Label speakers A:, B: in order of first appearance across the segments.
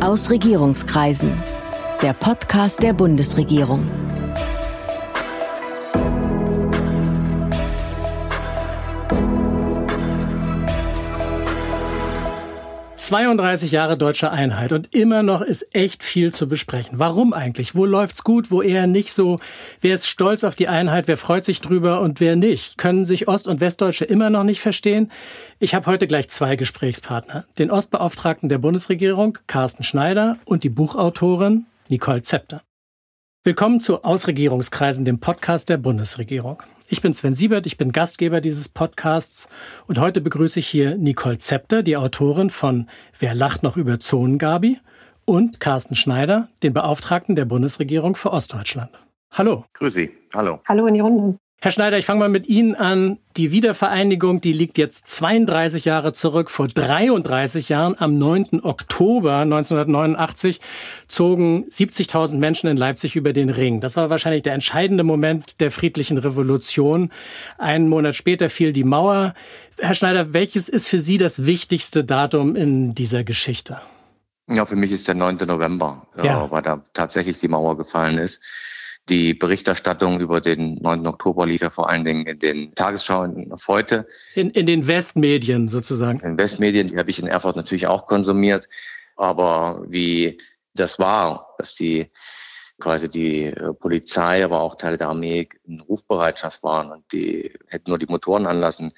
A: Aus Regierungskreisen. Der Podcast der Bundesregierung.
B: 32 Jahre deutsche Einheit und immer noch ist echt viel zu besprechen. Warum eigentlich? Wo läuft's gut, wo eher nicht so? Wer ist stolz auf die Einheit, wer freut sich drüber und wer nicht? Können sich Ost- und Westdeutsche immer noch nicht verstehen? Ich habe heute gleich zwei Gesprächspartner. Den Ostbeauftragten der Bundesregierung, Carsten Schneider, und die Buchautorin Nicole Zepter. Willkommen zu Ausregierungskreisen, dem Podcast der Bundesregierung. Ich bin Sven Siebert, ich bin Gastgeber dieses Podcasts und heute begrüße ich hier Nicole Zepter, die Autorin von Wer lacht noch über Zonengabi und Carsten Schneider, den Beauftragten der Bundesregierung für Ostdeutschland. Hallo.
C: Grüß Sie. Hallo.
D: Hallo in die Runde.
B: Herr Schneider, ich fange mal mit Ihnen an. Die Wiedervereinigung, die liegt jetzt 32 Jahre zurück. Vor 33 Jahren, am 9. Oktober 1989, zogen 70.000 Menschen in Leipzig über den Ring. Das war wahrscheinlich der entscheidende Moment der friedlichen Revolution. Einen Monat später fiel die Mauer. Herr Schneider, welches ist für Sie das wichtigste Datum in dieser Geschichte?
C: Ja, für mich ist der 9. November, ja. weil da tatsächlich die Mauer gefallen ist. Die Berichterstattung über den 9. Oktober lief ja vor allen Dingen in den Tagesschauen auf heute.
B: In, in den Westmedien sozusagen.
C: In Westmedien, die habe ich in Erfurt natürlich auch konsumiert. Aber wie das war, dass die quasi die äh, Polizei, aber auch Teile der Armee in Rufbereitschaft waren und die hätten nur die Motoren anlassen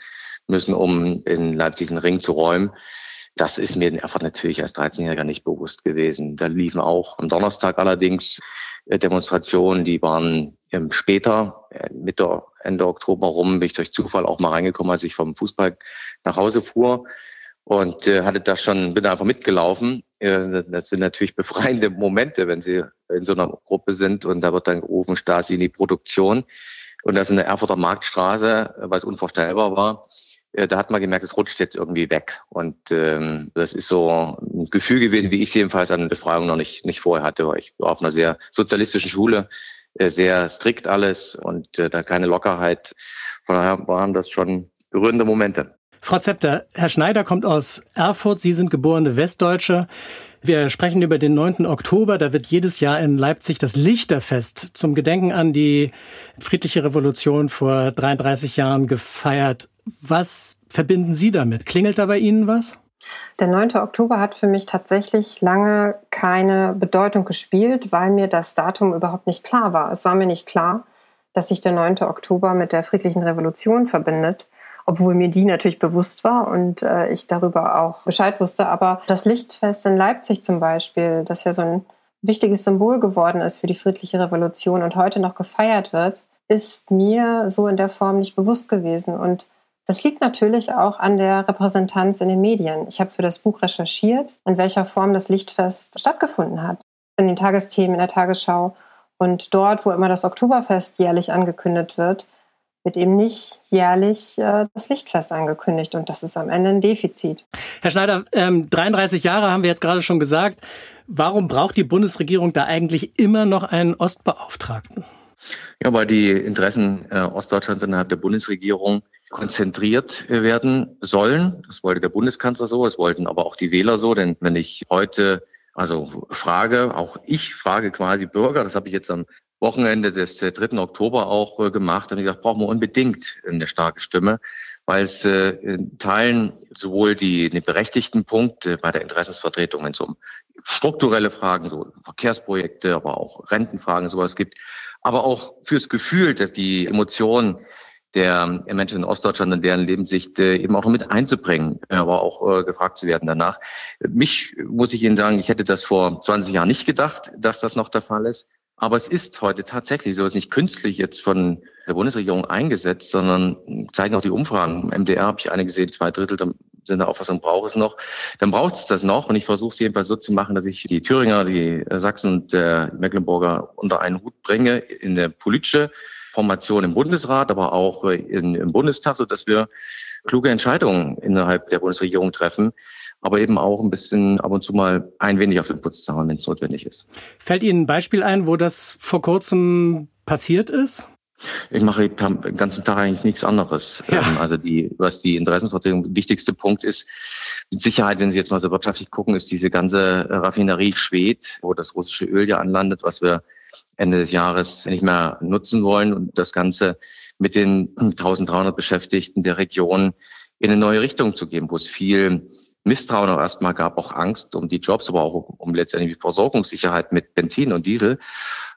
C: müssen, um in Leipzig einen Ring zu räumen. Das ist mir in Erfurt natürlich als 13-Jähriger nicht bewusst gewesen. Da liefen auch am Donnerstag allerdings Demonstrationen, die waren später, äh, Mitte, Ende Oktober rum, bin ich durch Zufall auch mal reingekommen, als ich vom Fußball nach Hause fuhr und äh, hatte das schon, bin einfach mitgelaufen. Äh, das sind natürlich befreiende Momente, wenn Sie in so einer Gruppe sind und da wird dann gerufen, Stasi in die Produktion. Und das in der Erfurter Marktstraße, es unvorstellbar war. Äh, da hat man gemerkt, es rutscht jetzt irgendwie weg. Und ähm, das ist so ein Gefühl gewesen, wie ich jedenfalls an Befreiung noch nicht, nicht vorher hatte, weil ich war auf einer sehr sozialistischen Schule, äh, sehr strikt alles und äh, da keine Lockerheit. Von daher waren das schon berührende Momente.
B: Frau Zepter, Herr Schneider kommt aus Erfurt. Sie sind geborene Westdeutsche. Wir sprechen über den 9. Oktober. Da wird jedes Jahr in Leipzig das Lichterfest zum Gedenken an die friedliche Revolution vor 33 Jahren gefeiert. Was verbinden Sie damit? Klingelt da bei Ihnen was?
D: Der 9. Oktober hat für mich tatsächlich lange keine Bedeutung gespielt, weil mir das Datum überhaupt nicht klar war. Es war mir nicht klar, dass sich der 9. Oktober mit der friedlichen Revolution verbindet, obwohl mir die natürlich bewusst war und äh, ich darüber auch Bescheid wusste. Aber das Lichtfest in Leipzig zum Beispiel, das ja so ein wichtiges Symbol geworden ist für die friedliche Revolution und heute noch gefeiert wird, ist mir so in der Form nicht bewusst gewesen. Und das liegt natürlich auch an der Repräsentanz in den Medien. Ich habe für das Buch recherchiert, in welcher Form das Lichtfest stattgefunden hat. In den Tagesthemen, in der Tagesschau. Und dort, wo immer das Oktoberfest jährlich angekündigt wird, wird eben nicht jährlich äh, das Lichtfest angekündigt. Und das ist am Ende ein Defizit.
B: Herr Schneider, ähm, 33 Jahre haben wir jetzt gerade schon gesagt. Warum braucht die Bundesregierung da eigentlich immer noch einen Ostbeauftragten?
C: Ja, weil die Interessen äh, Ostdeutschlands innerhalb der Bundesregierung konzentriert werden sollen. Das wollte der Bundeskanzler so, das wollten aber auch die Wähler so. Denn wenn ich heute also frage, auch ich frage quasi Bürger, das habe ich jetzt am Wochenende des 3. Äh, Oktober auch äh, gemacht, habe ich gesagt, brauchen wir unbedingt eine starke Stimme, weil es äh, in Teilen sowohl die, die berechtigten Punkte bei der Interessensvertretung, wenn es um strukturelle Fragen, so Verkehrsprojekte, aber auch Rentenfragen, sowas gibt, aber auch fürs Gefühl, dass die Emotionen der Menschen in Ostdeutschland und deren Lebenssicht äh, eben auch mit einzubringen, aber auch äh, gefragt zu werden danach. Mich muss ich Ihnen sagen, ich hätte das vor 20 Jahren nicht gedacht, dass das noch der Fall ist. Aber es ist heute tatsächlich so, es ist nicht künstlich jetzt von der Bundesregierung eingesetzt, sondern zeigen auch die Umfragen. Im MDR habe ich eine gesehen, zwei Drittel sind der Auffassung, braucht es noch. Dann braucht es das noch. Und ich versuche es jedenfalls so zu machen, dass ich die Thüringer, die Sachsen und der Mecklenburger unter einen Hut bringe in der politische Formation im Bundesrat, aber auch in, im Bundestag, so dass wir kluge Entscheidungen innerhalb der Bundesregierung treffen, aber eben auch ein bisschen ab und zu mal ein wenig auf den Putz zahlen, wenn es notwendig ist.
B: Fällt Ihnen ein Beispiel ein, wo das vor kurzem passiert ist?
C: Ich mache den ganzen Tag eigentlich nichts anderes. Ja. Ähm, also die, was die Interessensvertretung wichtigste Punkt ist, mit Sicherheit, wenn Sie jetzt mal so wirtschaftlich gucken, ist diese ganze Raffinerie Schwed, wo das russische Öl ja anlandet, was wir Ende des Jahres nicht mehr nutzen wollen und das Ganze mit den 1300 Beschäftigten der Region in eine neue Richtung zu geben, wo es viel Misstrauen auch erstmal gab, auch Angst um die Jobs, aber auch um, um letztendlich die Versorgungssicherheit mit Benzin und Diesel.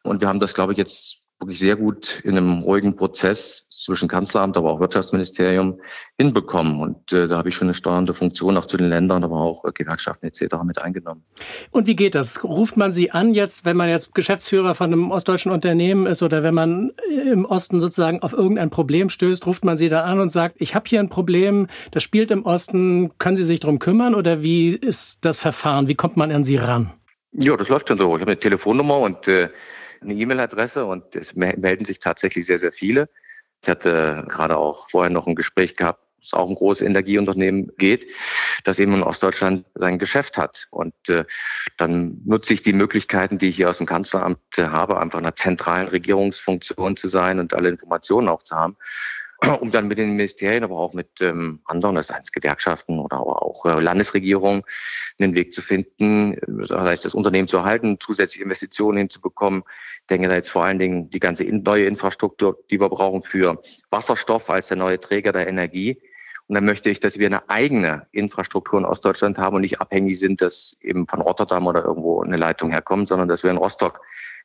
C: Und wir haben das, glaube ich, jetzt wirklich sehr gut in einem ruhigen Prozess zwischen Kanzleramt, aber auch Wirtschaftsministerium hinbekommen. Und äh, da habe ich schon eine steuernde Funktion auch zu den Ländern, aber auch äh, Gewerkschaften etc. mit eingenommen.
B: Und wie geht das? Ruft man Sie an jetzt, wenn man jetzt Geschäftsführer von einem ostdeutschen Unternehmen ist oder wenn man im Osten sozusagen auf irgendein Problem stößt, ruft man Sie da an und sagt, ich habe hier ein Problem, das spielt im Osten, können Sie sich darum kümmern oder wie ist das Verfahren? Wie kommt man an Sie ran?
C: Ja, das läuft schon so. Ich habe eine Telefonnummer und äh, eine E-Mail-Adresse und es melden sich tatsächlich sehr, sehr viele. Ich hatte gerade auch vorher noch ein Gespräch gehabt, es auch ein großes Energieunternehmen geht, das eben in Ostdeutschland sein Geschäft hat. Und äh, dann nutze ich die Möglichkeiten, die ich hier aus dem Kanzleramt äh, habe, einfach einer zentralen Regierungsfunktion zu sein und alle Informationen auch zu haben um dann mit den Ministerien, aber auch mit ähm, anderen, das heißt Gewerkschaften oder auch äh, Landesregierungen, einen Weg zu finden, das heißt das Unternehmen zu erhalten, zusätzliche Investitionen hinzubekommen. Ich denke da jetzt vor allen Dingen die ganze neue Infrastruktur, die wir brauchen für Wasserstoff als der neue Träger der Energie. Und dann möchte ich, dass wir eine eigene Infrastruktur in Ostdeutschland haben und nicht abhängig sind, dass eben von Rotterdam oder irgendwo eine Leitung herkommt, sondern dass wir in Rostock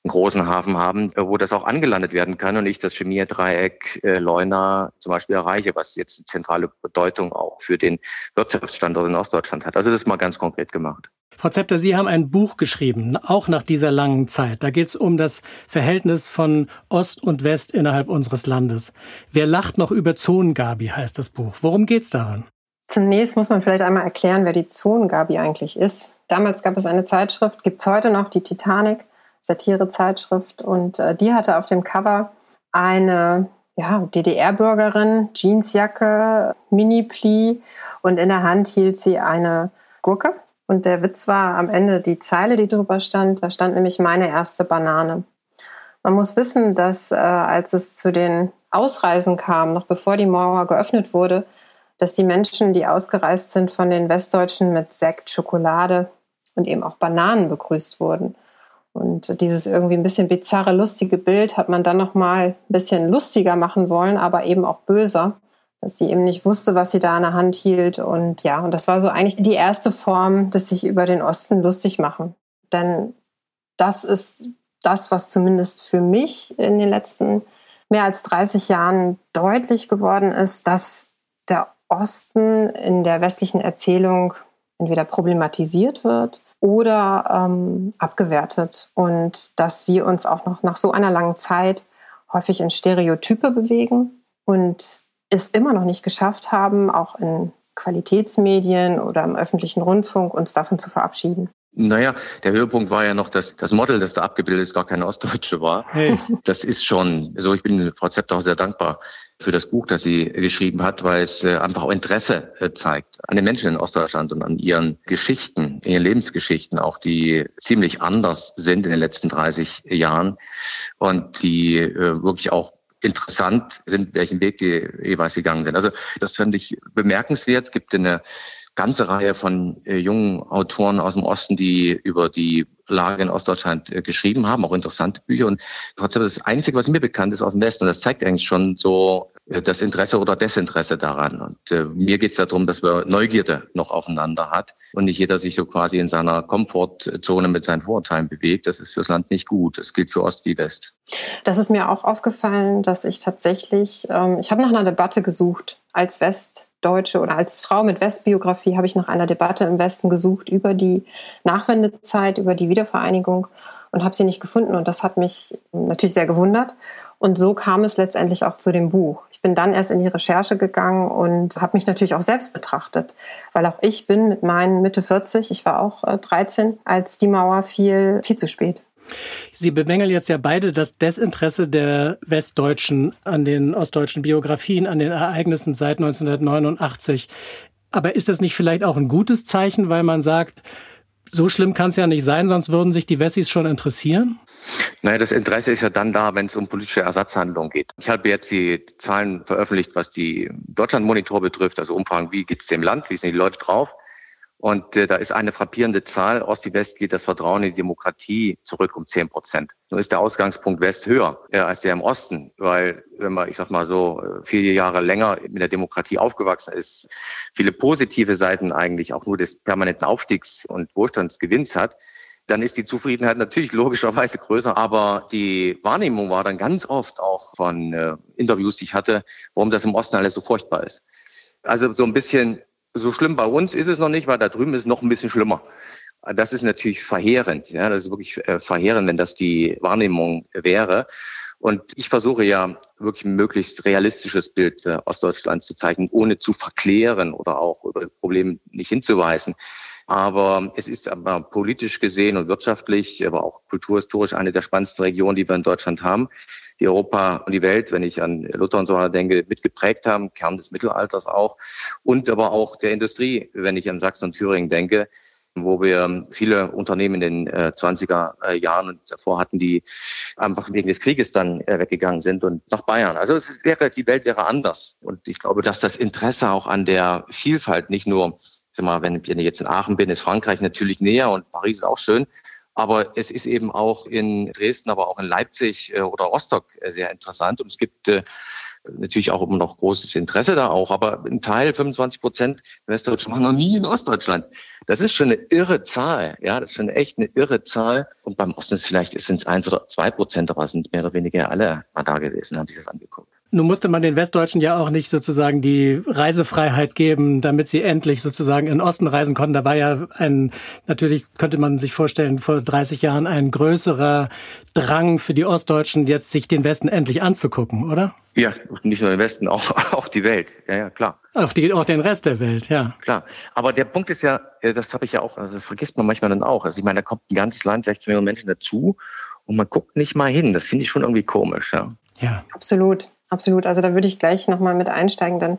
C: einen großen Hafen haben, äh, wo das auch angelandet werden kann und ich das Chemierdreieck äh, Leuna zum Beispiel erreiche, was jetzt eine zentrale Bedeutung auch für den Wirtschaftsstandort in Ostdeutschland hat. Also das ist mal ganz konkret gemacht.
B: Frau Zepter, Sie haben ein Buch geschrieben, auch nach dieser langen Zeit. Da geht es um das Verhältnis von Ost und West innerhalb unseres Landes. Wer lacht noch über Zonengabi, heißt das Buch. Worum geht es daran?
D: Zunächst muss man vielleicht einmal erklären, wer die Zonengabi eigentlich ist. Damals gab es eine Zeitschrift, gibt es heute noch, die Titanic. Satirezeitschrift und äh, die hatte auf dem Cover eine ja, DDR-Bürgerin, Jeansjacke, Mini-Pli und in der Hand hielt sie eine Gurke. Und der Witz war am Ende die Zeile, die drüber stand. Da stand nämlich meine erste Banane. Man muss wissen, dass äh, als es zu den Ausreisen kam, noch bevor die Mauer geöffnet wurde, dass die Menschen, die ausgereist sind von den Westdeutschen mit Sekt, Schokolade und eben auch Bananen begrüßt wurden. Und dieses irgendwie ein bisschen bizarre, lustige Bild hat man dann noch mal ein bisschen lustiger machen wollen, aber eben auch böser, dass sie eben nicht wusste, was sie da in der Hand hielt. Und ja, und das war so eigentlich die erste Form des sich über den Osten lustig machen. Denn das ist das, was zumindest für mich in den letzten mehr als 30 Jahren deutlich geworden ist, dass der Osten in der westlichen Erzählung entweder problematisiert wird oder ähm, abgewertet. Und dass wir uns auch noch nach so einer langen Zeit häufig in Stereotype bewegen und es immer noch nicht geschafft haben, auch in Qualitätsmedien oder im öffentlichen Rundfunk uns davon zu verabschieden.
C: Naja, der Höhepunkt war ja noch, dass das Model, das da abgebildet ist, gar keine Ostdeutsche war. Hey. Das ist schon, so ich bin Frau Zept auch sehr dankbar für das Buch, das sie geschrieben hat, weil es äh, einfach auch Interesse äh, zeigt an den Menschen in Ostdeutschland und an ihren Geschichten, ihren Lebensgeschichten, auch die ziemlich anders sind in den letzten 30 Jahren und die äh, wirklich auch interessant sind, welchen Weg die jeweils gegangen sind. Also das fand ich bemerkenswert. Es gibt eine ganze Reihe von äh, jungen Autoren aus dem Osten, die über die Lage in Ostdeutschland äh, geschrieben haben, auch interessante Bücher. Und trotzdem das Einzige, was mir bekannt ist aus dem Westen, und das zeigt eigentlich schon so äh, das Interesse oder Desinteresse daran. Und äh, mir geht es darum, dass wir Neugierde noch aufeinander hat und nicht jeder sich so quasi in seiner Komfortzone mit seinen Vorurteilen bewegt. Das ist fürs Land nicht gut. Das gilt für Ost wie West.
D: Das ist mir auch aufgefallen, dass ich tatsächlich, ähm, ich habe nach einer Debatte gesucht als West Deutsche oder als Frau mit Westbiografie habe ich nach einer Debatte im Westen gesucht über die Nachwendezeit, über die Wiedervereinigung und habe sie nicht gefunden. Und das hat mich natürlich sehr gewundert. Und so kam es letztendlich auch zu dem Buch. Ich bin dann erst in die Recherche gegangen und habe mich natürlich auch selbst betrachtet, weil auch ich bin mit meinen Mitte 40, ich war auch 13, äh, als die Mauer fiel, viel zu spät.
B: Sie bemängeln jetzt ja beide das Desinteresse der Westdeutschen an den ostdeutschen Biografien, an den Ereignissen seit 1989. Aber ist das nicht vielleicht auch ein gutes Zeichen, weil man sagt, so schlimm kann es ja nicht sein, sonst würden sich die Wessis schon interessieren?
C: Naja, das Interesse ist ja dann da, wenn es um politische Ersatzhandlungen geht. Ich habe jetzt die Zahlen veröffentlicht, was die Deutschlandmonitor betrifft, also Umfragen, wie geht es dem Land, wie sind die Leute drauf. Und äh, da ist eine frappierende Zahl. Ost wie West geht das Vertrauen in die Demokratie zurück um 10 Prozent. Nur ist der Ausgangspunkt West höher äh, als der im Osten, weil wenn man, ich sag mal so, äh, vier Jahre länger mit der Demokratie aufgewachsen ist, viele positive Seiten eigentlich auch nur des permanenten Aufstiegs und Wohlstandsgewinns hat, dann ist die Zufriedenheit natürlich logischerweise größer. Aber die Wahrnehmung war dann ganz oft auch von äh, Interviews, die ich hatte, warum das im Osten alles so furchtbar ist. Also so ein bisschen so schlimm bei uns ist es noch nicht, weil da drüben ist es noch ein bisschen schlimmer. Das ist natürlich verheerend. Ja, das ist wirklich äh, verheerend, wenn das die Wahrnehmung wäre. Und ich versuche ja wirklich ein möglichst realistisches Bild äh, Ostdeutschlands zu zeichnen, ohne zu verklären oder auch über Probleme nicht hinzuweisen. Aber es ist aber politisch gesehen und wirtschaftlich, aber auch kulturhistorisch eine der spannendsten Regionen, die wir in Deutschland haben, die Europa und die Welt, wenn ich an Luther und so denke, mitgeprägt haben, Kern des Mittelalters auch, und aber auch der Industrie, wenn ich an Sachsen und Thüringen denke, wo wir viele Unternehmen in den 20er äh, Jahren und davor hatten, die einfach wegen des Krieges dann äh, weggegangen sind und nach Bayern. Also es wäre, die Welt wäre anders. Und ich glaube, dass das Interesse auch an der Vielfalt nicht nur sag mal, wenn ich jetzt in Aachen bin, ist Frankreich natürlich näher und Paris ist auch schön. Aber es ist eben auch in Dresden, aber auch in Leipzig äh, oder Rostock äh, sehr interessant. Und es gibt äh, natürlich auch immer noch großes Interesse da auch. Aber ein Teil, 25 Prozent Westdeutschen waren noch nie in Ostdeutschland. Das ist schon eine irre Zahl. Ja, das ist schon echt eine irre Zahl. Und beim Osten ist vielleicht sind es eins oder zwei Prozent, aber sind mehr oder weniger alle mal da gewesen, haben sich das angeguckt.
B: Nun musste man den Westdeutschen ja auch nicht sozusagen die Reisefreiheit geben, damit sie endlich sozusagen in den Osten reisen konnten. Da war ja ein, natürlich könnte man sich vorstellen, vor 30 Jahren ein größerer Drang für die Ostdeutschen, jetzt sich den Westen endlich anzugucken, oder?
C: Ja, nicht nur den Westen, auch, auch die Welt. Ja, ja, klar.
B: Auch, die, auch den Rest der Welt, ja.
C: Klar. Aber der Punkt ist ja, äh, das habe ich ja auch, also das vergisst man manchmal dann auch. Also ich meine, da kommt ein ganzes Land, 16 Millionen Menschen dazu und man guckt nicht mal hin. Das finde ich schon irgendwie komisch, ja.
D: Ja. Absolut. Absolut. Also da würde ich gleich nochmal mit einsteigen, denn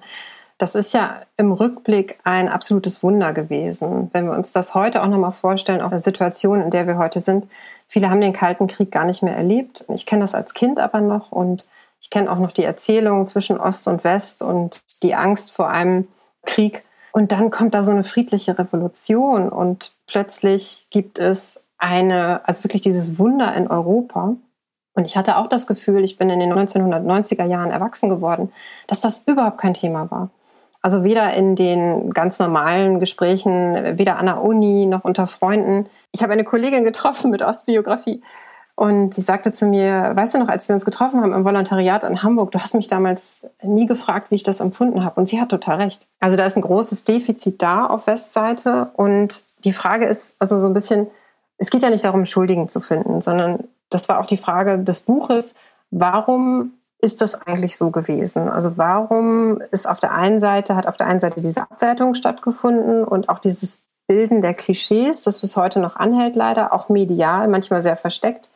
D: das ist ja im Rückblick ein absolutes Wunder gewesen. Wenn wir uns das heute auch nochmal vorstellen, auch eine Situation, in der wir heute sind. Viele haben den Kalten Krieg gar nicht mehr erlebt. Ich kenne das als Kind aber noch und ich kenne auch noch die Erzählung zwischen Ost und West und die Angst vor einem Krieg. Und dann kommt da so eine friedliche Revolution und plötzlich gibt es eine, also wirklich dieses Wunder in Europa. Und ich hatte auch das Gefühl, ich bin in den 1990er Jahren erwachsen geworden, dass das überhaupt kein Thema war. Also weder in den ganz normalen Gesprächen, weder an der Uni noch unter Freunden. Ich habe eine Kollegin getroffen mit Ostbiografie und die sagte zu mir, weißt du noch, als wir uns getroffen haben im Volontariat in Hamburg, du hast mich damals nie gefragt, wie ich das empfunden habe. Und sie hat total recht. Also da ist ein großes Defizit da auf Westseite. Und die Frage ist also so ein bisschen, es geht ja nicht darum, Schuldigen zu finden, sondern das war auch die Frage des Buches, warum ist das eigentlich so gewesen? Also warum ist auf der einen Seite, hat auf der einen Seite diese Abwertung stattgefunden und auch dieses Bilden der Klischees, das bis heute noch anhält leider, auch medial, manchmal sehr versteckt.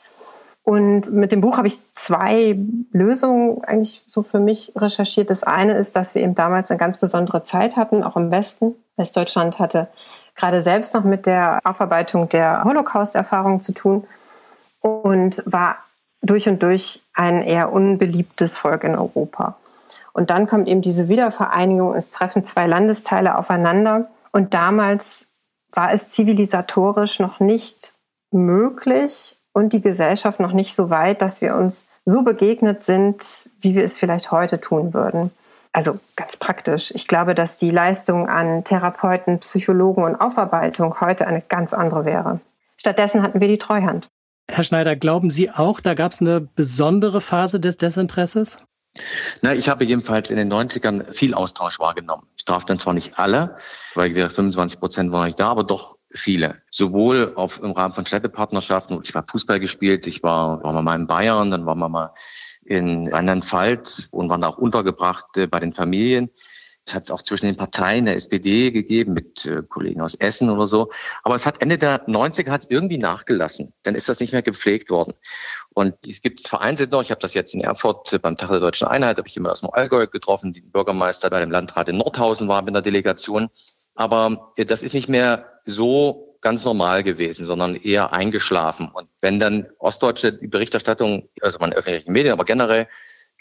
D: Und mit dem Buch habe ich zwei Lösungen eigentlich so für mich recherchiert. Das eine ist, dass wir eben damals eine ganz besondere Zeit hatten, auch im Westen. Westdeutschland hatte gerade selbst noch mit der Aufarbeitung der Holocaust-Erfahrung zu tun und war durch und durch ein eher unbeliebtes Volk in Europa. Und dann kommt eben diese Wiedervereinigung, es treffen zwei Landesteile aufeinander. Und damals war es zivilisatorisch noch nicht möglich und die Gesellschaft noch nicht so weit, dass wir uns so begegnet sind, wie wir es vielleicht heute tun würden. Also ganz praktisch. Ich glaube, dass die Leistung an Therapeuten, Psychologen und Aufarbeitung heute eine ganz andere wäre. Stattdessen hatten wir die Treuhand.
B: Herr Schneider, glauben Sie auch, da gab es eine besondere Phase des Desinteresses?
C: Na, ich habe jedenfalls in den 90ern viel Austausch wahrgenommen. Ich darf dann zwar nicht alle, weil wir 25 Prozent waren nicht da, aber doch viele. Sowohl auf, im Rahmen von Städtepartnerschaften, ich war Fußball gespielt, ich war, war mal in Bayern, dann waren wir mal in Rheinland-Pfalz und waren auch untergebracht äh, bei den Familien. Es hat es auch zwischen den Parteien der SPD gegeben, mit äh, Kollegen aus Essen oder so. Aber es hat Ende der 90er hat irgendwie nachgelassen. Dann ist das nicht mehr gepflegt worden. Und es gibt vereinzelt noch, ich habe das jetzt in Erfurt beim Tag der Deutschen Einheit, habe ich immer aus dem Allgäu getroffen, die Bürgermeister bei dem Landrat in Nordhausen war mit einer Delegation. Aber äh, das ist nicht mehr so ganz normal gewesen, sondern eher eingeschlafen. Und wenn dann Ostdeutsche Berichterstattung, also man öffentlichen Medien, aber generell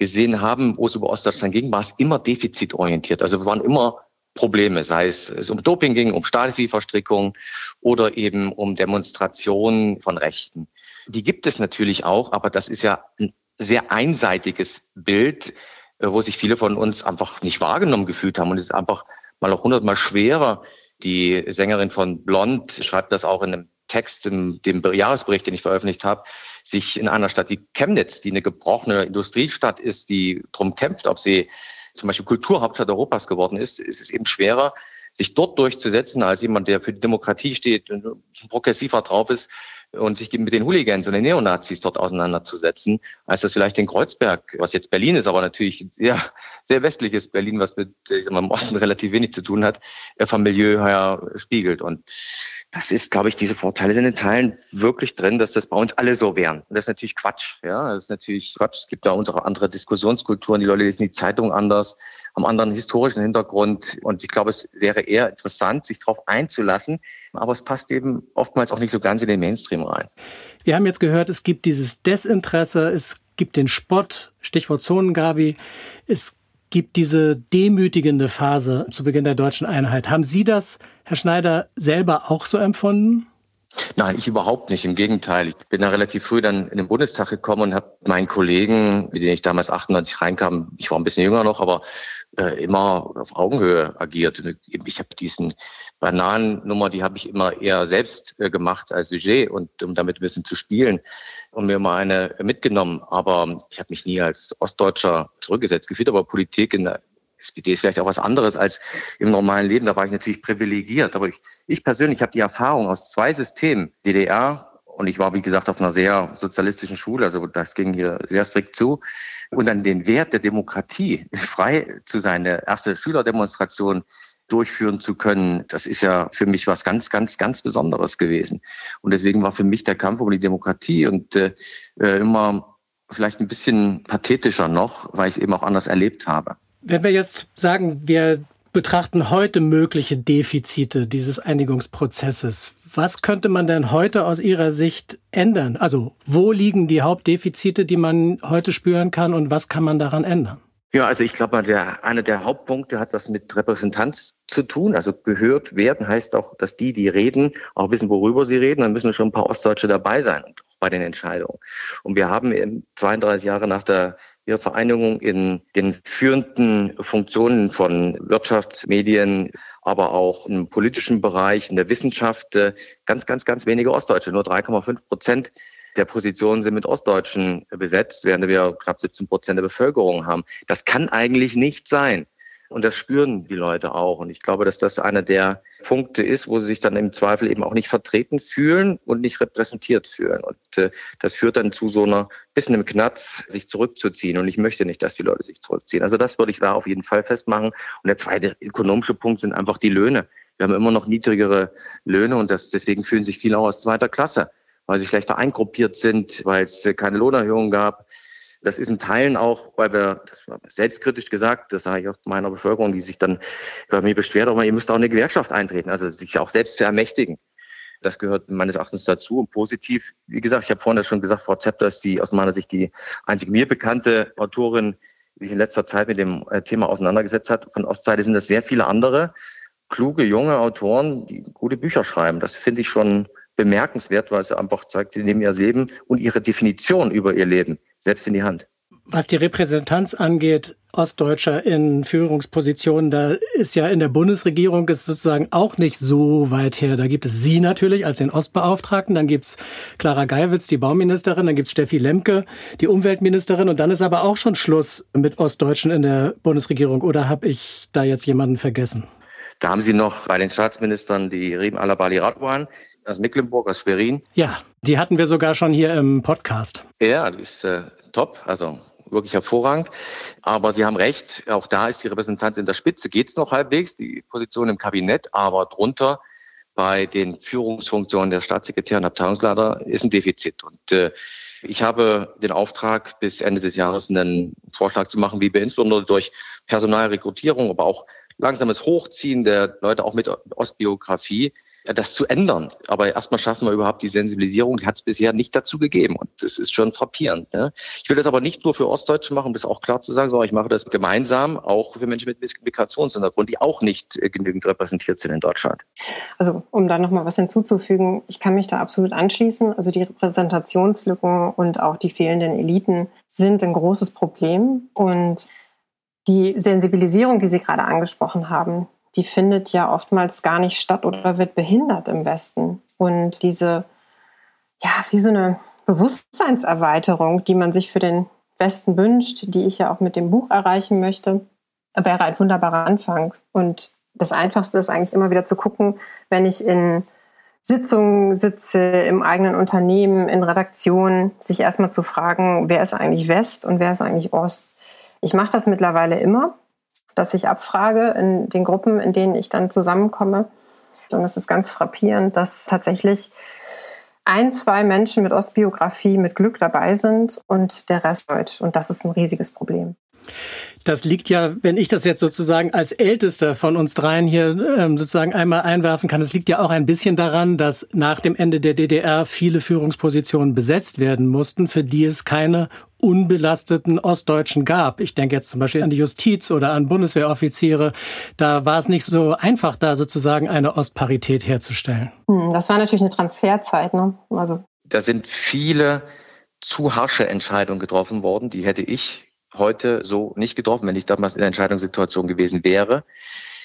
C: gesehen haben, wo es über Ostdeutschland ging, war es immer defizitorientiert. Also wir waren immer Probleme, sei es, es um Doping ging, um Stasi-Verstrickung oder eben um Demonstrationen von Rechten. Die gibt es natürlich auch, aber das ist ja ein sehr einseitiges Bild, äh, wo sich viele von uns einfach nicht wahrgenommen gefühlt haben. Und es ist einfach mal auch hundertmal schwerer. Die Sängerin von Blond schreibt das auch in einem Text, in dem Jahresbericht, den ich veröffentlicht habe, sich in einer Stadt wie Chemnitz, die eine gebrochene Industriestadt ist, die darum kämpft, ob sie zum Beispiel Kulturhauptstadt Europas geworden ist, ist es eben schwerer, sich dort durchzusetzen, als jemand, der für die Demokratie steht und progressiver drauf ist und sich mit den Hooligans und den Neonazis dort auseinanderzusetzen, als das vielleicht in Kreuzberg, was jetzt Berlin ist, aber natürlich sehr, sehr westliches Berlin, was mit dem Osten relativ wenig zu tun hat, vom Milieu her spiegelt. Und das ist, glaube ich, diese Vorteile sind in Teilen wirklich drin, dass das bei uns alle so wären. Und das ist natürlich Quatsch. Ja, das ist natürlich Quatsch. Es gibt da unsere andere Diskussionskulturen. Die Leute lesen die Zeitung anders, haben anderen historischen Hintergrund. Und ich glaube, es wäre eher interessant, sich darauf einzulassen. Aber es passt eben oftmals auch nicht so ganz in den Mainstream rein.
B: Wir haben jetzt gehört, es gibt dieses Desinteresse, es gibt den Spott, Stichwort Zonengabi. Es gibt diese demütigende Phase zu Beginn der deutschen Einheit. Haben Sie das, Herr Schneider, selber auch so empfunden?
C: Nein, ich überhaupt nicht. Im Gegenteil. Ich bin da relativ früh dann in den Bundestag gekommen und habe meinen Kollegen, mit denen ich damals 98 reinkam, ich war ein bisschen jünger noch, aber äh, immer auf Augenhöhe agiert. Ich habe diesen Bananennummer, die habe ich immer eher selbst äh, gemacht als Sujet und um damit ein bisschen zu spielen und mir mal eine mitgenommen. Aber ich habe mich nie als Ostdeutscher zurückgesetzt gefühlt, aber Politik in der SPD ist vielleicht auch was anderes als im normalen Leben. Da war ich natürlich privilegiert. Aber ich, ich persönlich habe die Erfahrung aus zwei Systemen, DDR und ich war, wie gesagt, auf einer sehr sozialistischen Schule, also das ging hier sehr strikt zu. Und dann den Wert der Demokratie, frei zu sein, eine erste Schülerdemonstration durchführen zu können, das ist ja für mich was ganz, ganz, ganz Besonderes gewesen. Und deswegen war für mich der Kampf um die Demokratie und äh, äh immer vielleicht ein bisschen pathetischer noch, weil ich es eben auch anders erlebt habe.
B: Wenn wir jetzt sagen, wir betrachten heute mögliche Defizite dieses Einigungsprozesses, was könnte man denn heute aus Ihrer Sicht ändern? Also wo liegen die Hauptdefizite, die man heute spüren kann und was kann man daran ändern?
C: Ja, also ich glaube, der, einer der Hauptpunkte hat was mit Repräsentanz zu tun. Also gehört werden heißt auch, dass die, die reden, auch wissen, worüber sie reden. Dann müssen schon ein paar Ostdeutsche dabei sein bei den Entscheidungen. Und wir haben 32 Jahre nach der Vereinigung in den führenden Funktionen von Wirtschaft, Medien, aber auch im politischen Bereich, in der Wissenschaft äh, ganz, ganz, ganz wenige Ostdeutsche. Nur 3,5 Prozent der Positionen sind mit Ostdeutschen besetzt, während wir knapp 17 Prozent der Bevölkerung haben. Das kann eigentlich nicht sein. Und das spüren die Leute auch. Und ich glaube, dass das einer der Punkte ist, wo sie sich dann im Zweifel eben auch nicht vertreten fühlen und nicht repräsentiert fühlen. Und äh, das führt dann zu so einer bisschen im Knatz, sich zurückzuziehen. Und ich möchte nicht, dass die Leute sich zurückziehen. Also das würde ich da auf jeden Fall festmachen. Und der zweite ökonomische Punkt sind einfach die Löhne. Wir haben immer noch niedrigere Löhne und das, deswegen fühlen sich viele auch aus zweiter Klasse, weil sie schlechter eingruppiert sind, weil es keine Lohnerhöhung gab. Das ist in Teilen auch, weil wir, das war selbstkritisch gesagt, das sage ich auch meiner Bevölkerung, die sich dann bei mir beschwert, auch mal, ihr müsst auch eine Gewerkschaft eintreten, also sich auch selbst zu ermächtigen. Das gehört meines Erachtens dazu. Und positiv, wie gesagt, ich habe vorhin schon gesagt, Frau Zepter ist die aus meiner Sicht die einzig mir bekannte Autorin, die sich in letzter Zeit mit dem äh, Thema auseinandergesetzt hat. Von Ostseite sind das sehr viele andere kluge, junge Autoren, die gute Bücher schreiben. Das finde ich schon bemerkenswert, weil es einfach zeigt, sie nehmen ihr Leben und ihre Definition über ihr Leben selbst in die Hand.
B: Was die Repräsentanz angeht, Ostdeutscher in Führungspositionen, da ist ja in der Bundesregierung ist sozusagen auch nicht so weit her. Da gibt es Sie natürlich als den Ostbeauftragten, dann gibt's Clara Geiwitz, die Bauministerin, dann gibt's Steffi Lemke, die Umweltministerin und dann ist aber auch schon Schluss mit Ostdeutschen in der Bundesregierung. Oder habe ich da jetzt jemanden vergessen?
C: Da haben Sie noch bei den Staatsministern die Riem Alabali Radwan aus Mecklenburg, aus Schwerin.
B: Ja, die hatten wir sogar schon hier im Podcast.
C: Ja, die ist äh, top, also wirklich hervorragend. Aber Sie haben recht, auch da ist die Repräsentanz in der Spitze, geht es noch halbwegs, die Position im Kabinett, aber drunter bei den Führungsfunktionen der Staatssekretär und Abteilungsleiter ist ein Defizit. Und äh, ich habe den Auftrag, bis Ende des Jahres einen Vorschlag zu machen, wie wir insbesondere durch Personalrekrutierung, aber auch langsames Hochziehen der Leute auch mit Ostbiografie das zu ändern. Aber erstmal schaffen wir überhaupt die Sensibilisierung, die hat es bisher nicht dazu gegeben. Und das ist schon frappierend. Ne? Ich will das aber nicht nur für Ostdeutsche machen, um das auch klar zu sagen, sondern ich mache das gemeinsam auch für Menschen mit Migrationshintergrund, die auch nicht äh, genügend repräsentiert sind in Deutschland.
D: Also um da nochmal was hinzuzufügen, ich kann mich da absolut anschließen. Also die Repräsentationslücken und auch die fehlenden Eliten sind ein großes Problem. Und die Sensibilisierung, die Sie gerade angesprochen haben, die findet ja oftmals gar nicht statt oder wird behindert im Westen. Und diese, ja, wie so eine Bewusstseinserweiterung, die man sich für den Westen wünscht, die ich ja auch mit dem Buch erreichen möchte, wäre ein wunderbarer Anfang. Und das Einfachste ist eigentlich immer wieder zu gucken, wenn ich in Sitzungen sitze, im eigenen Unternehmen, in Redaktionen, sich erstmal zu fragen, wer ist eigentlich West und wer ist eigentlich Ost. Ich mache das mittlerweile immer dass ich abfrage in den Gruppen, in denen ich dann zusammenkomme. Und es ist ganz frappierend, dass tatsächlich ein, zwei Menschen mit Ostbiografie mit Glück dabei sind und der Rest Deutsch. Und das ist ein riesiges Problem.
B: Das liegt ja, wenn ich das jetzt sozusagen als Ältester von uns dreien hier ähm, sozusagen einmal einwerfen kann, es liegt ja auch ein bisschen daran, dass nach dem Ende der DDR viele Führungspositionen besetzt werden mussten, für die es keine unbelasteten Ostdeutschen gab. Ich denke jetzt zum Beispiel an die Justiz oder an Bundeswehroffiziere. Da war es nicht so einfach, da sozusagen eine Ostparität herzustellen.
D: Hm, das war natürlich eine Transferzeit. Ne?
C: Also. Da sind viele zu harsche Entscheidungen getroffen worden. Die hätte ich heute so nicht getroffen, wenn ich damals in der Entscheidungssituation gewesen wäre.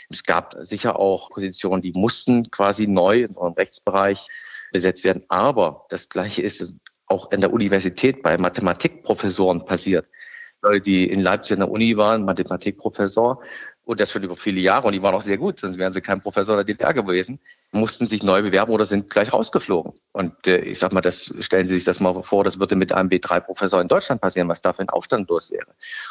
C: Es gab sicher auch Positionen, die mussten quasi neu in unserem Rechtsbereich besetzt werden. Aber das Gleiche ist auch in der Universität bei Mathematikprofessoren passiert. Leute, die in Leipzig an der Uni waren, Mathematikprofessor, und das schon über viele Jahre und die waren auch sehr gut, sonst wären sie kein Professor der DDR gewesen, mussten sich neu bewerben oder sind gleich rausgeflogen. Und äh, ich sag mal, das stellen Sie sich das mal vor, das würde mit einem B3-Professor in Deutschland passieren, was da für ein Aufstand los wäre.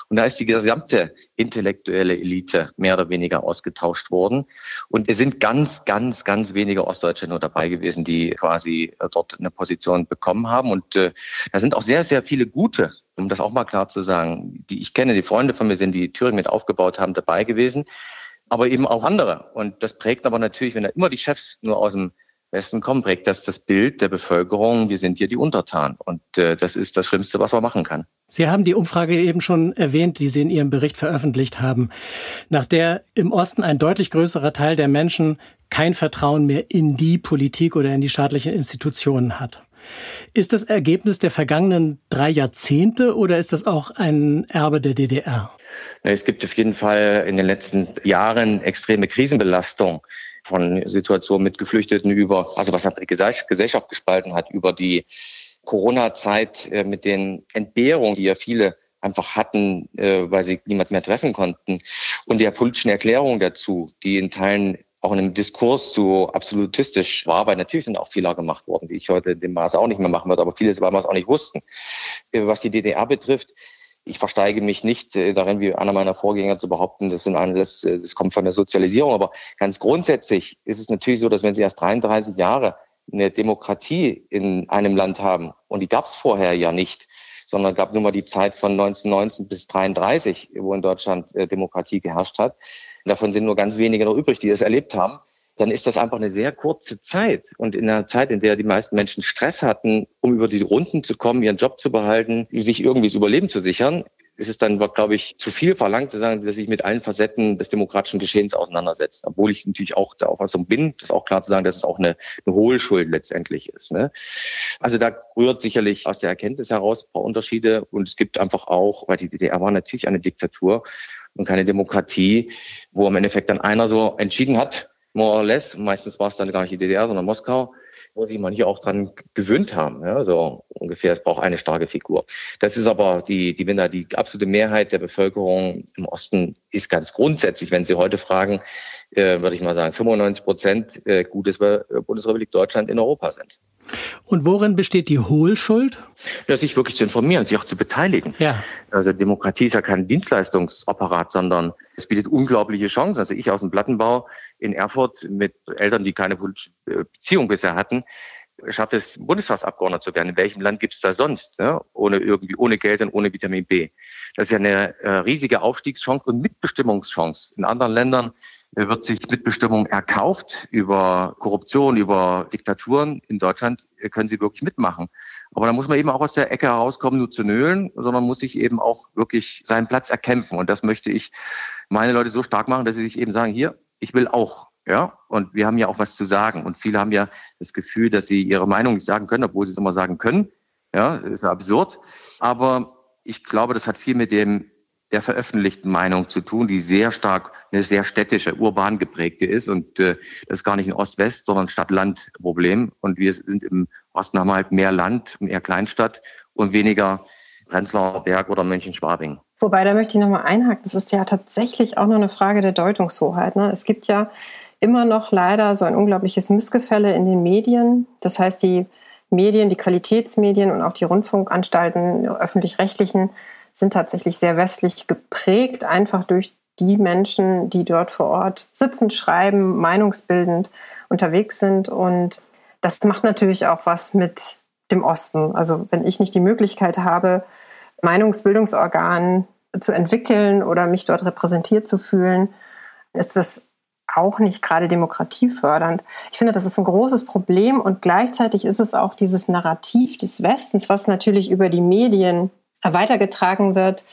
C: Und da ist die gesamte intellektuelle Elite mehr oder weniger ausgetauscht worden. Und es sind ganz, ganz, ganz wenige Ostdeutsche nur dabei gewesen, die quasi äh, dort eine Position bekommen haben. Und äh, da sind auch sehr, sehr viele gute um das auch mal klar zu sagen, die ich kenne, die Freunde von mir sind, die Thüringen mit aufgebaut haben, dabei gewesen, aber eben auch andere. Und das prägt aber natürlich, wenn da immer die Chefs nur aus dem Westen kommen, prägt das das Bild der Bevölkerung, wir sind hier die Untertan. Und äh, das ist das Schlimmste, was man machen kann.
B: Sie haben die Umfrage eben schon erwähnt, die Sie in Ihrem Bericht veröffentlicht haben, nach der im Osten ein deutlich größerer Teil der Menschen kein Vertrauen mehr in die Politik oder in die staatlichen Institutionen hat. Ist das Ergebnis der vergangenen drei Jahrzehnte oder ist das auch ein Erbe der DDR?
C: Es gibt auf jeden Fall in den letzten Jahren extreme Krisenbelastung von Situationen mit Geflüchteten über, also was die Gesellschaft gespalten hat, über die Corona-Zeit äh, mit den Entbehrungen, die ja viele einfach hatten, äh, weil sie niemand mehr treffen konnten und der politischen Erklärung dazu, die in Teilen auch in einem Diskurs so absolutistisch war, weil natürlich sind auch Fehler gemacht worden, die ich heute in dem Maße auch nicht mehr machen würde, aber vieles, weil wir es auch nicht wussten. Äh, was die DDR betrifft, ich versteige mich nicht äh, darin, wie einer meiner Vorgänger zu behaupten, das, sind alles, äh, das kommt von der Sozialisierung. Aber ganz grundsätzlich ist es natürlich so, dass wenn Sie erst 33 Jahre eine Demokratie in einem Land haben, und die gab es vorher ja nicht, sondern gab nur mal die Zeit von 1919 bis 33, wo in Deutschland Demokratie geherrscht hat, davon sind nur ganz wenige noch übrig, die das erlebt haben, dann ist das einfach eine sehr kurze Zeit. Und in einer Zeit, in der die meisten Menschen Stress hatten, um über die Runden zu kommen, ihren Job zu behalten, sich irgendwie das Überleben zu sichern, ist es dann, glaube ich, zu viel verlangt zu sagen, dass ich mit allen Facetten des demokratischen Geschehens auseinandersetze. Obwohl ich natürlich auch der Auffassung bin, das ist auch klar zu sagen, dass es auch eine, eine Hohlschuld letztendlich ist. Ne? Also da rührt sicherlich aus der Erkenntnis heraus ein paar Unterschiede. Und es gibt einfach auch, weil die DDR war natürlich eine Diktatur, und keine Demokratie, wo im Endeffekt dann einer so entschieden hat, more or less, meistens war es dann gar nicht die DDR, sondern Moskau, wo sich manche auch dran gewöhnt haben. Ja, so ungefähr, es braucht eine starke Figur. Das ist aber die, die, wenn da die absolute Mehrheit der Bevölkerung im Osten ist ganz grundsätzlich, wenn Sie heute fragen, äh, würde ich mal sagen, 95 Prozent äh, Gutes Bundesrepublik Deutschland in Europa sind.
B: Und worin besteht die Hohlschuld?
C: Ja, sich wirklich zu informieren, sich auch zu beteiligen. Ja. Also Demokratie ist ja kein Dienstleistungsapparat, sondern es bietet unglaubliche Chancen. Also ich aus dem Plattenbau in Erfurt mit Eltern, die keine Beziehung bisher hatten, schafft es, Bundestagsabgeordneter zu werden. In welchem Land gibt es da sonst? Ne? Ohne irgendwie, ohne Geld und ohne Vitamin B. Das ist ja eine äh, riesige Aufstiegschance und Mitbestimmungschance. In anderen Ländern äh, wird sich Mitbestimmung erkauft über Korruption, über Diktaturen. In Deutschland können sie wirklich mitmachen. Aber da muss man eben auch aus der Ecke herauskommen, nur zu nölen, sondern muss sich eben auch wirklich seinen Platz erkämpfen. Und das möchte ich meine Leute so stark machen, dass sie sich eben sagen, hier, ich will auch ja, und wir haben ja auch was zu sagen. Und viele haben ja das Gefühl, dass sie ihre Meinung nicht sagen können, obwohl sie es immer sagen können. Ja, ist absurd. Aber ich glaube, das hat viel mit dem der veröffentlichten Meinung zu tun, die sehr stark eine sehr städtische, urban geprägte ist. Und äh, das ist gar nicht ein Ost-West, sondern Stadt-Land-Problem. Und wir sind im Osten haben halt mehr Land, mehr Kleinstadt und weniger Prenzlauer Berg oder München-Schwabing.
D: Wobei, da möchte ich nochmal einhaken, das ist ja tatsächlich auch noch eine Frage der Deutungshoheit. Ne? Es gibt ja immer noch leider so ein unglaubliches Missgefälle in den Medien. Das heißt, die Medien, die Qualitätsmedien und auch die Rundfunkanstalten, öffentlich-rechtlichen, sind tatsächlich sehr westlich geprägt, einfach durch die Menschen, die dort vor Ort sitzen, schreiben, meinungsbildend unterwegs sind. Und das macht natürlich auch was mit dem Osten. Also wenn ich nicht die Möglichkeit habe, Meinungsbildungsorgan zu entwickeln oder mich dort repräsentiert zu fühlen, ist das auch nicht gerade demokratiefördernd. Ich finde, das ist ein großes Problem und gleichzeitig ist es auch dieses Narrativ des Westens, was natürlich über die Medien weitergetragen wird,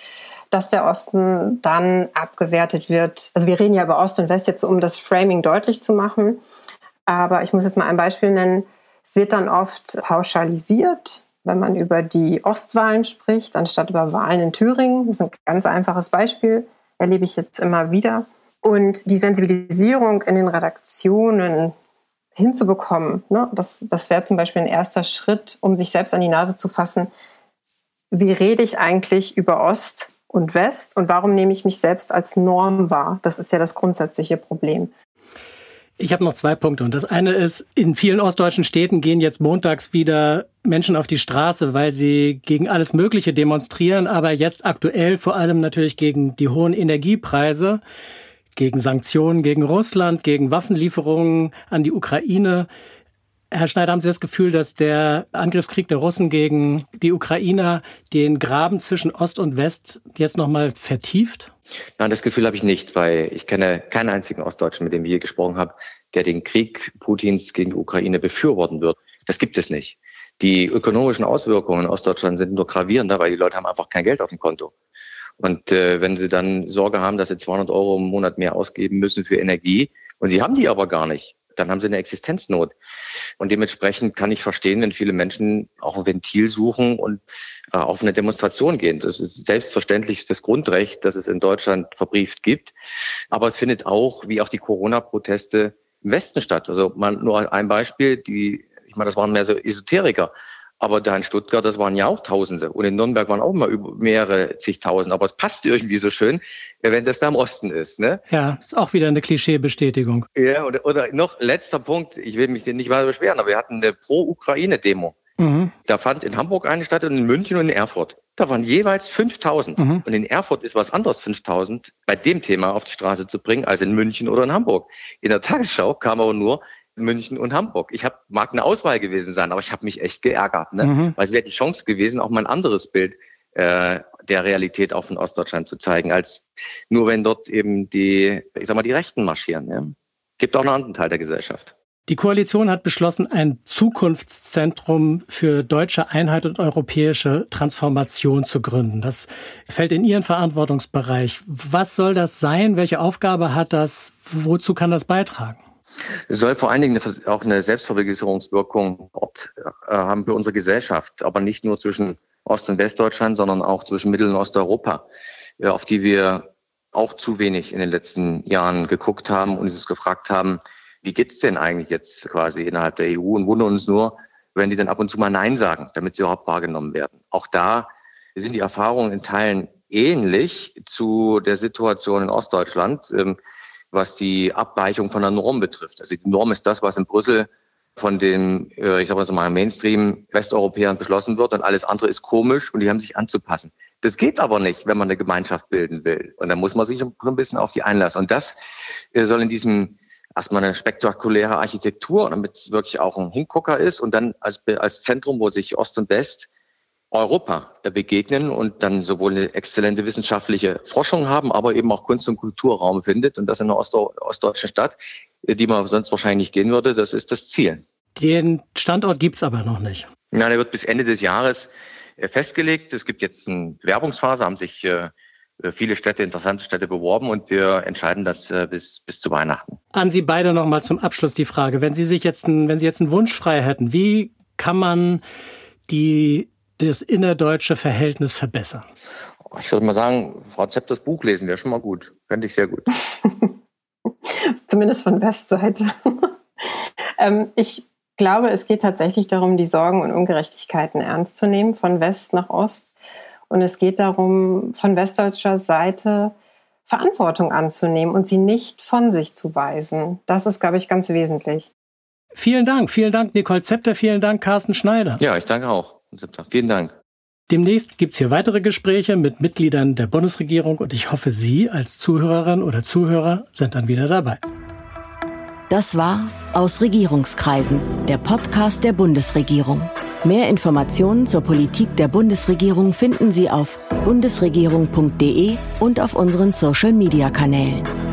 D: dass der Osten dann abgewertet wird. Also wir reden ja über Ost und West jetzt, um das Framing deutlich zu machen. Aber ich muss jetzt mal ein Beispiel nennen. Es wird dann oft pauschalisiert, wenn man über die Ostwahlen spricht, anstatt über Wahlen in Thüringen. Das ist ein ganz einfaches Beispiel, erlebe ich jetzt immer wieder. Und die Sensibilisierung in den Redaktionen hinzubekommen, ne, das, das wäre zum Beispiel ein erster Schritt, um sich selbst an die Nase zu fassen. Wie rede ich eigentlich über Ost und West und warum nehme ich mich selbst als Norm wahr? Das ist ja das grundsätzliche Problem.
B: Ich habe noch zwei Punkte. Und das eine ist, in vielen ostdeutschen Städten gehen jetzt montags wieder Menschen auf die Straße, weil sie gegen alles Mögliche demonstrieren, aber jetzt aktuell vor allem natürlich gegen die hohen Energiepreise gegen Sanktionen gegen Russland, gegen Waffenlieferungen an die Ukraine. Herr Schneider, haben Sie das Gefühl, dass der Angriffskrieg der Russen gegen die Ukrainer den Graben zwischen Ost und West jetzt nochmal vertieft?
C: Nein, das Gefühl habe ich nicht, weil ich kenne keinen einzigen Ostdeutschen, mit dem ich hier gesprochen habe, der den Krieg Putins gegen die Ukraine befürworten wird. Das gibt es nicht. Die ökonomischen Auswirkungen in Ostdeutschland sind nur gravierender, weil die Leute haben einfach kein Geld auf dem Konto. Und äh, wenn Sie dann Sorge haben, dass Sie 200 Euro im Monat mehr ausgeben müssen für Energie und Sie haben die aber gar nicht, dann haben Sie eine Existenznot. Und dementsprechend kann ich verstehen, wenn viele Menschen auch ein Ventil suchen und äh, auf eine Demonstration gehen. Das ist selbstverständlich das Grundrecht, das es in Deutschland verbrieft gibt. Aber es findet auch, wie auch die Corona-Proteste im Westen statt. Also mal nur ein Beispiel, die, ich meine, das waren mehr so Esoteriker. Aber da in Stuttgart, das waren ja auch Tausende. Und in Nürnberg waren auch mal mehrere zigtausend. Aber es passt irgendwie so schön, wenn das da im Osten ist. Ne?
B: Ja, ist auch wieder eine Klischeebestätigung.
C: Ja, oder, oder noch letzter Punkt. Ich will mich nicht weiter beschweren, aber wir hatten eine Pro-Ukraine-Demo. Mhm. Da fand in Hamburg eine statt und in München und in Erfurt. Da waren jeweils 5000. Mhm. Und in Erfurt ist was anderes, 5000 bei dem Thema auf die Straße zu bringen, als in München oder in Hamburg. In der Tagesschau kam aber nur, München und Hamburg. Ich hab, mag eine Auswahl gewesen sein, aber ich habe mich echt geärgert, ne? Mhm. weil es wäre die Chance gewesen, auch mal ein anderes Bild äh, der Realität auch von Ostdeutschland zu zeigen, als nur wenn dort eben die, ich sag mal, die Rechten marschieren. Ne? Gibt auch einen anderen Teil der Gesellschaft.
B: Die Koalition hat beschlossen, ein Zukunftszentrum für deutsche Einheit und europäische Transformation zu gründen. Das fällt in Ihren Verantwortungsbereich. Was soll das sein? Welche Aufgabe hat das? Wozu kann das beitragen?
C: Es soll vor allen Dingen auch eine Selbstvergewisserungswirkung äh, haben für unsere Gesellschaft, aber nicht nur zwischen Ost- und Westdeutschland, sondern auch zwischen Mittel- und Osteuropa, äh, auf die wir auch zu wenig in den letzten Jahren geguckt haben und uns gefragt haben, wie geht's denn eigentlich jetzt quasi innerhalb der EU und wundern uns nur, wenn die dann ab und zu mal Nein sagen, damit sie überhaupt wahrgenommen werden. Auch da sind die Erfahrungen in Teilen ähnlich zu der Situation in Ostdeutschland. Was die Abweichung von der Norm betrifft. Also die Norm ist das, was in Brüssel von den, äh, ich sage mal, Mainstream Westeuropäern beschlossen wird und alles andere ist komisch und die haben sich anzupassen. Das geht aber nicht, wenn man eine Gemeinschaft bilden will. Und da muss man sich ein bisschen auf die einlassen. Und das äh, soll in diesem erstmal eine spektakuläre Architektur, damit es wirklich auch ein Hingucker ist und dann als, als Zentrum, wo sich Ost und West Europa begegnen und dann sowohl eine exzellente wissenschaftliche Forschung haben, aber eben auch Kunst- und Kulturraum findet und das in einer ostdeutschen Stadt, die man sonst wahrscheinlich nicht gehen würde, das ist das Ziel.
B: Den Standort gibt's aber noch nicht.
C: Ja, der wird bis Ende des Jahres äh, festgelegt. Es gibt jetzt eine Werbungsphase, haben sich äh, viele Städte, interessante Städte beworben und wir entscheiden das äh, bis, bis zu Weihnachten.
B: An Sie beide nochmal zum Abschluss die Frage. Wenn Sie sich jetzt, ein, wenn Sie jetzt einen Wunsch frei hätten, wie kann man die, das innerdeutsche Verhältnis verbessern?
C: Ich würde mal sagen, Frau Zepp, das Buch lesen wäre schon mal gut. Fände ich sehr gut.
D: Zumindest von Westseite. ähm, ich glaube, es geht tatsächlich darum, die Sorgen und Ungerechtigkeiten ernst zu nehmen, von West nach Ost. Und es geht darum, von westdeutscher Seite Verantwortung anzunehmen und sie nicht von sich zu weisen. Das ist, glaube ich, ganz wesentlich.
B: Vielen Dank, vielen Dank, Nicole Zepter, vielen Dank, Carsten Schneider.
C: Ja, ich danke auch. Vielen Dank.
B: Demnächst gibt es hier weitere Gespräche mit Mitgliedern der Bundesregierung und ich hoffe, Sie als Zuhörerin oder Zuhörer sind dann wieder dabei.
A: Das war Aus Regierungskreisen, der Podcast der Bundesregierung. Mehr Informationen zur Politik der Bundesregierung finden Sie auf bundesregierung.de und auf unseren Social-Media-Kanälen.